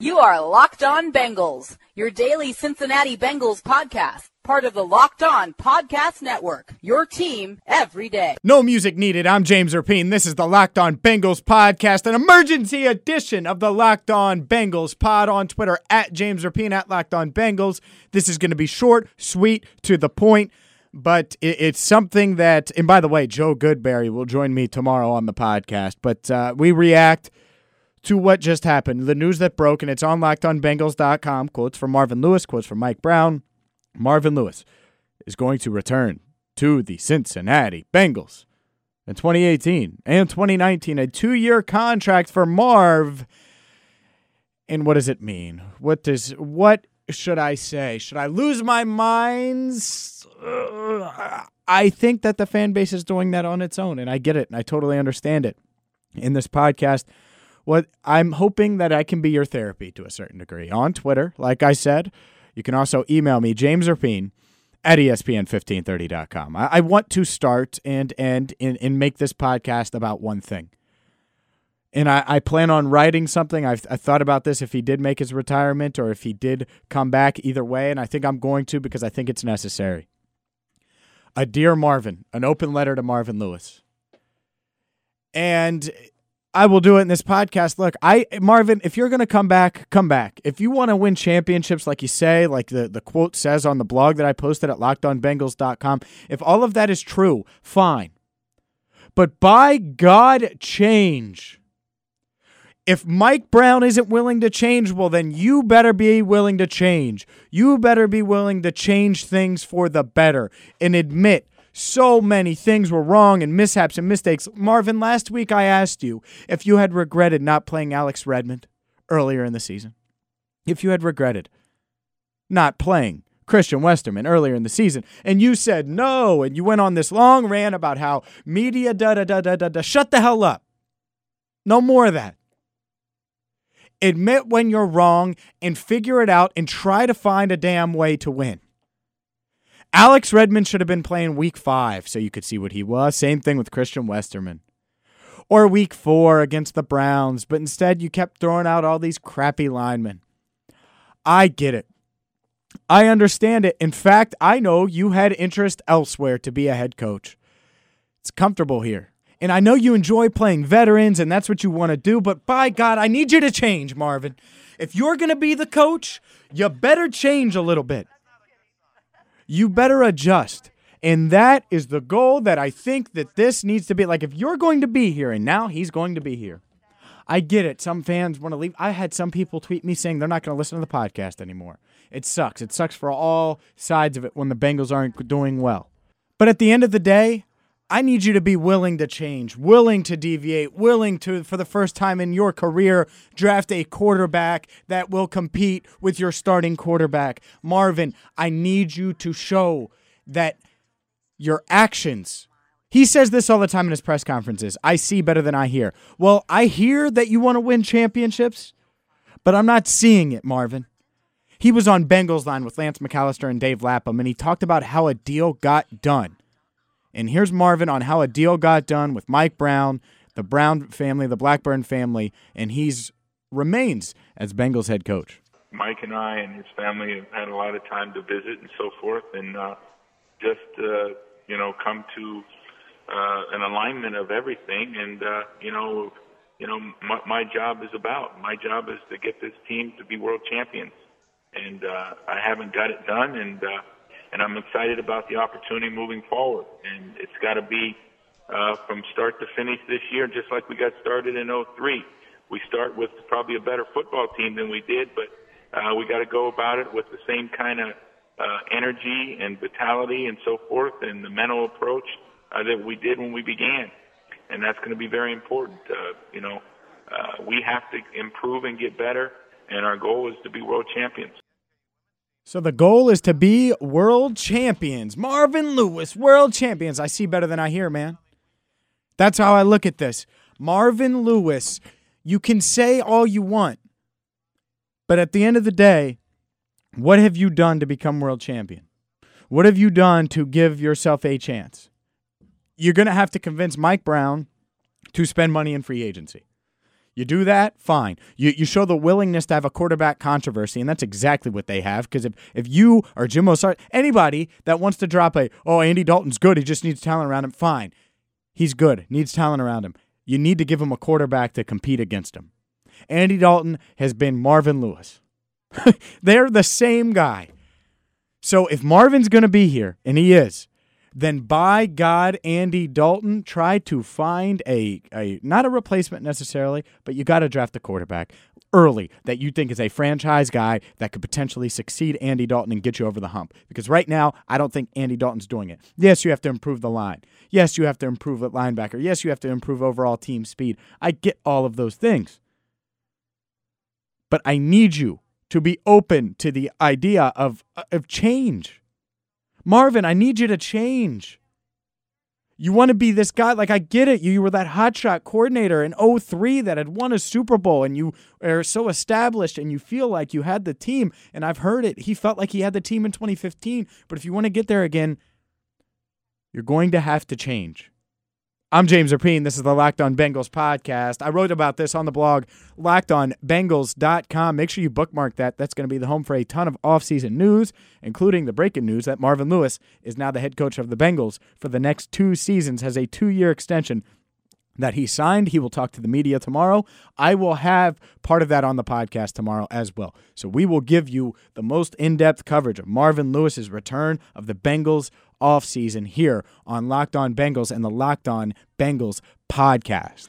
You are Locked On Bengals, your daily Cincinnati Bengals podcast, part of the Locked On Podcast Network, your team every day. No music needed. I'm James Rapien. This is the Locked On Bengals podcast, an emergency edition of the Locked On Bengals pod on Twitter at James Rapien at Locked On Bengals. This is going to be short, sweet, to the point, but it's something that, and by the way, Joe Goodberry will join me tomorrow on the podcast, but uh, we react – to what just happened. The news that broke, and it's on lockedonbengals.com. Quotes from Marvin Lewis, quotes from Mike Brown. Marvin Lewis is going to return to the Cincinnati Bengals in 2018 and 2019. A two year contract for Marv. And what does it mean? What does what should I say? Should I lose my minds? I think that the fan base is doing that on its own, and I get it, and I totally understand it. In this podcast, what I'm hoping that I can be your therapy to a certain degree on Twitter. Like I said, you can also email me, James Rapien at ESPN1530.com. I, I want to start and end and, and make this podcast about one thing. And I, I plan on writing something. I've I thought about this if he did make his retirement or if he did come back either way. And I think I'm going to because I think it's necessary. A Dear Marvin, an open letter to Marvin Lewis. And I will do it in this podcast. Look, I Marvin, if you're going to come back, come back. If you want to win championships like you say, like the, the quote says on the blog that I posted at lockedonbengals.com, if all of that is true, fine. But by God, change. If Mike Brown isn't willing to change, well, then you better be willing to change. You better be willing to change things for the better and admit so many things were wrong and mishaps and mistakes. Marvin, last week I asked you if you had regretted not playing Alex Redmond earlier in the season. If you had regretted not playing Christian Westerman earlier in the season, and you said no, and you went on this long rant about how media da da da da da da. Shut the hell up. No more of that. Admit when you're wrong and figure it out and try to find a damn way to win. Alex Redmond should have been playing week five so you could see what he was. Same thing with Christian Westerman. Or week four against the Browns, but instead you kept throwing out all these crappy linemen. I get it. I understand it. In fact, I know you had interest elsewhere to be a head coach. It's comfortable here. And I know you enjoy playing veterans and that's what you want to do, but by God, I need you to change, Marvin. If you're going to be the coach, you better change a little bit you better adjust. And that is the goal that I think that this needs to be. Like, if you're going to be here, and now he's going to be here, I get it. Some fans want to leave. I had some people tweet me saying they're not going to listen to the podcast anymore. It sucks. It sucks for all sides of it when the Bengals aren't doing well. But at the end of the day, I need you to be willing to change, willing to deviate, willing to, for the first time in your career, draft a quarterback that will compete with your starting quarterback. Marvin, I need you to show that your actions. He says this all the time in his press conferences I see better than I hear. Well, I hear that you want to win championships, but I'm not seeing it, Marvin. He was on Bengals line with Lance McAlister and Dave Lapham, and he talked about how a deal got done. And here's Marvin on how a deal got done with Mike Brown, the Brown family, the Blackburn family, and he's remains as Bengals head coach. Mike and I and his family have had a lot of time to visit and so forth, and uh, just uh, you know come to uh, an alignment of everything. And uh, you know, you know, my, my job is about my job is to get this team to be world champions, and uh, I haven't got it done, and uh, and I'm excited about the opportunity moving forward. And it's got to be uh, from start to finish this year, just like we got started in 03. We start with probably a better football team than we did, but uh, we got to go about it with the same kind of uh, energy and vitality and so forth, and the mental approach uh, that we did when we began. And that's going to be very important. Uh, you know, uh, we have to improve and get better, and our goal is to be world champions. So the goal is to be world champions. Marvin Lewis, world champions. I see better than I hear, man. That's how I look at this. Marvin Lewis, you can say all you want, but at the end of the day, what have you done to become world champion? What have you done to give yourself a chance? You're going to have to convince Mike Brown to spend money in free agency. You do that, fine. You, you show the willingness to have a quarterback controversy, and that's exactly what they have. Because if, if you or Jim Mostert, anybody that wants to drop a, oh, Andy Dalton's good, he just needs talent around him, fine. He's good, needs talent around him. You need to give him a quarterback to compete against him. Andy Dalton has been Marvin Lewis. They're the same guy. So if Marvin's going to be here, and he is, then by God, Andy Dalton, try to find a, a not a replacement necessarily, but you got to draft a quarterback early that you think is a franchise guy that could potentially succeed Andy Dalton and get you over the hump. Because right now, I don't think Andy Dalton's doing it. Yes, you have to improve the line. Yes, you have to improve at linebacker. Yes, you have to improve overall team speed. I get all of those things. But I need you to be open to the idea of, of change. Marvin, I need you to change. You want to be this guy. Like, I get it. You, you were that hotshot coordinator in 03 that had won a Super Bowl and you are so established and you feel like you had the team. And I've heard it. He felt like he had the team in 2015. But if you want to get there again, you're going to have to change. I'm James Rapien. This is the Locked On Bengals podcast. I wrote about this on the blog, lockedonbengals.com. Make sure you bookmark that. That's going to be the home for a ton of offseason news, including the breaking news that Marvin Lewis is now the head coach of the Bengals for the next two seasons, has a two year extension that he signed. He will talk to the media tomorrow. I will have part of that on the podcast tomorrow as well. So we will give you the most in depth coverage of Marvin Lewis's return of the Bengals offseason here on Locked On Bengals and the Locked On Bengals podcast.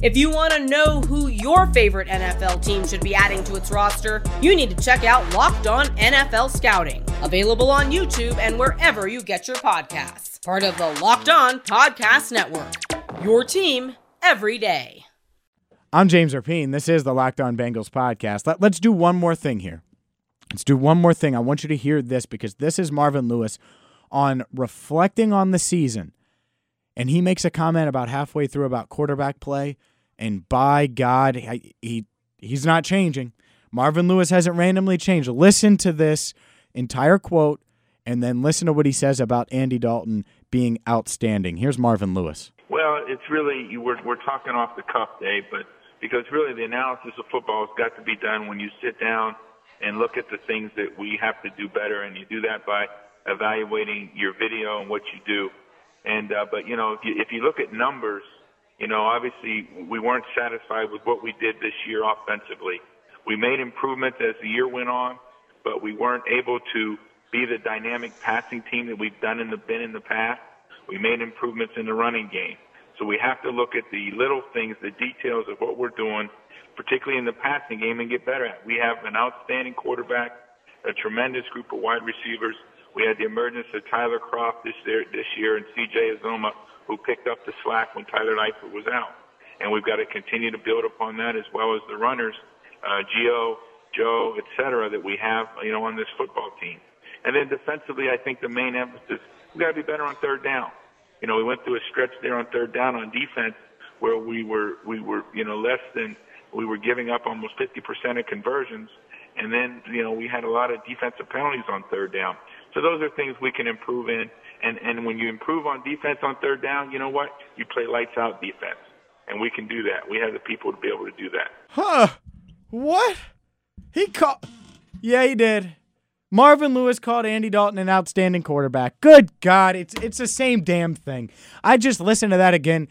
If you want to know who your favorite NFL team should be adding to its roster, you need to check out Locked On NFL Scouting, available on YouTube and wherever you get your podcasts. Part of the Locked On Podcast Network. Your team every day. I'm James Rapien. This is the Locked On Bengals podcast. Let, let's do one more thing here. Let's do one more thing. I want you to hear this because this is Marvin Lewis on reflecting on the season. And he makes a comment about halfway through about quarterback play and by God, he, he he's not changing. Marvin Lewis hasn't randomly changed. Listen to this entire quote and then listen to what he says about Andy Dalton being outstanding. Here's Marvin Lewis. Well, it's really we're we're talking off the cuff, Dave, but because really the analysis of football has got to be done when you sit down and look at the things that we have to do better, and you do that by evaluating your video and what you do. And uh, but you know if you if you look at numbers you know, obviously we weren't satisfied with what we did this year offensively. We made improvements as the year went on, but we weren't able to be the dynamic passing team that we've done in the been in the past. We made improvements in the running game. So we have to look at the little things, the details of what we're doing, particularly in the passing game, and get better at. We have an outstanding quarterback, a tremendous group of wide receivers. We had the emergence of Tyler Kroft this year, this year and C.J. Uzomah, who picked up the slack when Tyler Eifert was out. And we've got to continue to build upon that as well as the runners, uh, Gio, Joe, et cetera, that we have, you know, on this football team. And then defensively, I think the main emphasis, we've got to be better on third down. You know, we went through a stretch there on third down on defense where we were, we were, you know, less than, we were giving up almost 50% of conversions. And then, you know, we had a lot of defensive penalties on third down. So those are things we can improve in. And and when you improve on defense on third down, you know what? You play lights out defense, and we can do that. We have the people to be able to do that. Huh? What? He caught. Yeah, he did. Marvin Lewis called Andy Dalton an outstanding quarterback. Good God, it's it's the same damn thing. I just listened to that again.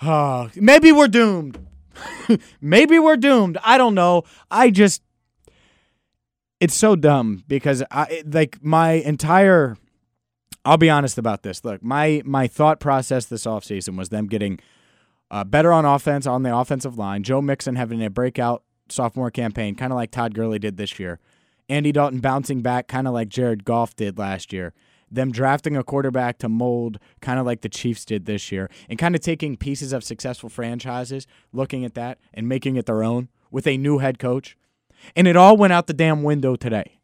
Oh, maybe we're doomed. maybe we're doomed. I don't know. I just it's so dumb because I like my entire I'll be honest about this. Look, my my thought process this offseason was them getting Uh, better on offense on the offensive line. Joe Mixon having a breakout sophomore campaign, kind of like Todd Gurley did this year. Andy Dalton bouncing back, kind of like Jared Goff did last year. Them drafting a quarterback to mold, kind of like the Chiefs did this year, and kind of taking pieces of successful franchises, looking at that and making it their own with a new head coach. And it all went out the damn window today.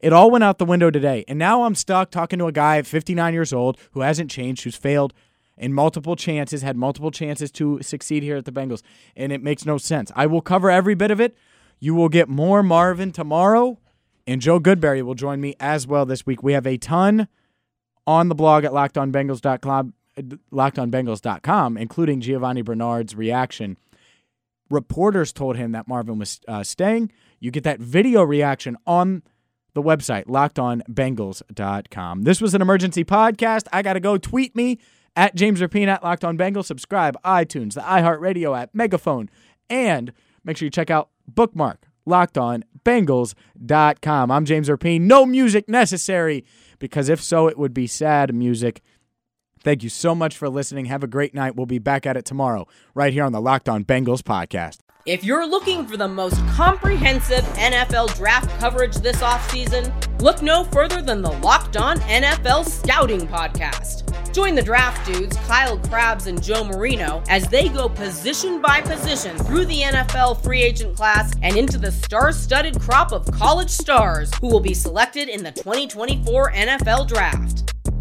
It all went out the window today. And now I'm stuck talking to a guy at 59 years old who hasn't changed, who's failed in multiple chances, had multiple chances to succeed here at the Bengals, and it makes no sense. I will cover every bit of it. You will get more Marvin tomorrow, and Joe Goodberry will join me as well this week. We have a ton on the blog at lockedonbengals.com, lockedonbengals.com including Giovani Bernard's reaction. Reporters told him that Marvin was uh, staying. You get that video reaction on the website, lockedonbengals.com. This was an emergency podcast. I got to go. Tweet me at James Rapien at Locked On Bengals. Subscribe, iTunes, the iHeartRadio app, Megaphone, and make sure you check out bookmark lockedonbengals.com. I'm James Rapien. No music necessary because if so, it would be sad music. Thank you so much for listening. Have a great night. We'll be back at it tomorrow, right here on the Locked On Bengals podcast. If you're looking for the most comprehensive NFL draft coverage this offseason, look no further than the Locked On NFL Scouting Podcast. Join the draft dudes, Kyle Crabbs and Joe Marino, as they go position by position through the NFL free agent class and into the star studded crop of college stars who will be selected in the 2024 NFL Draft.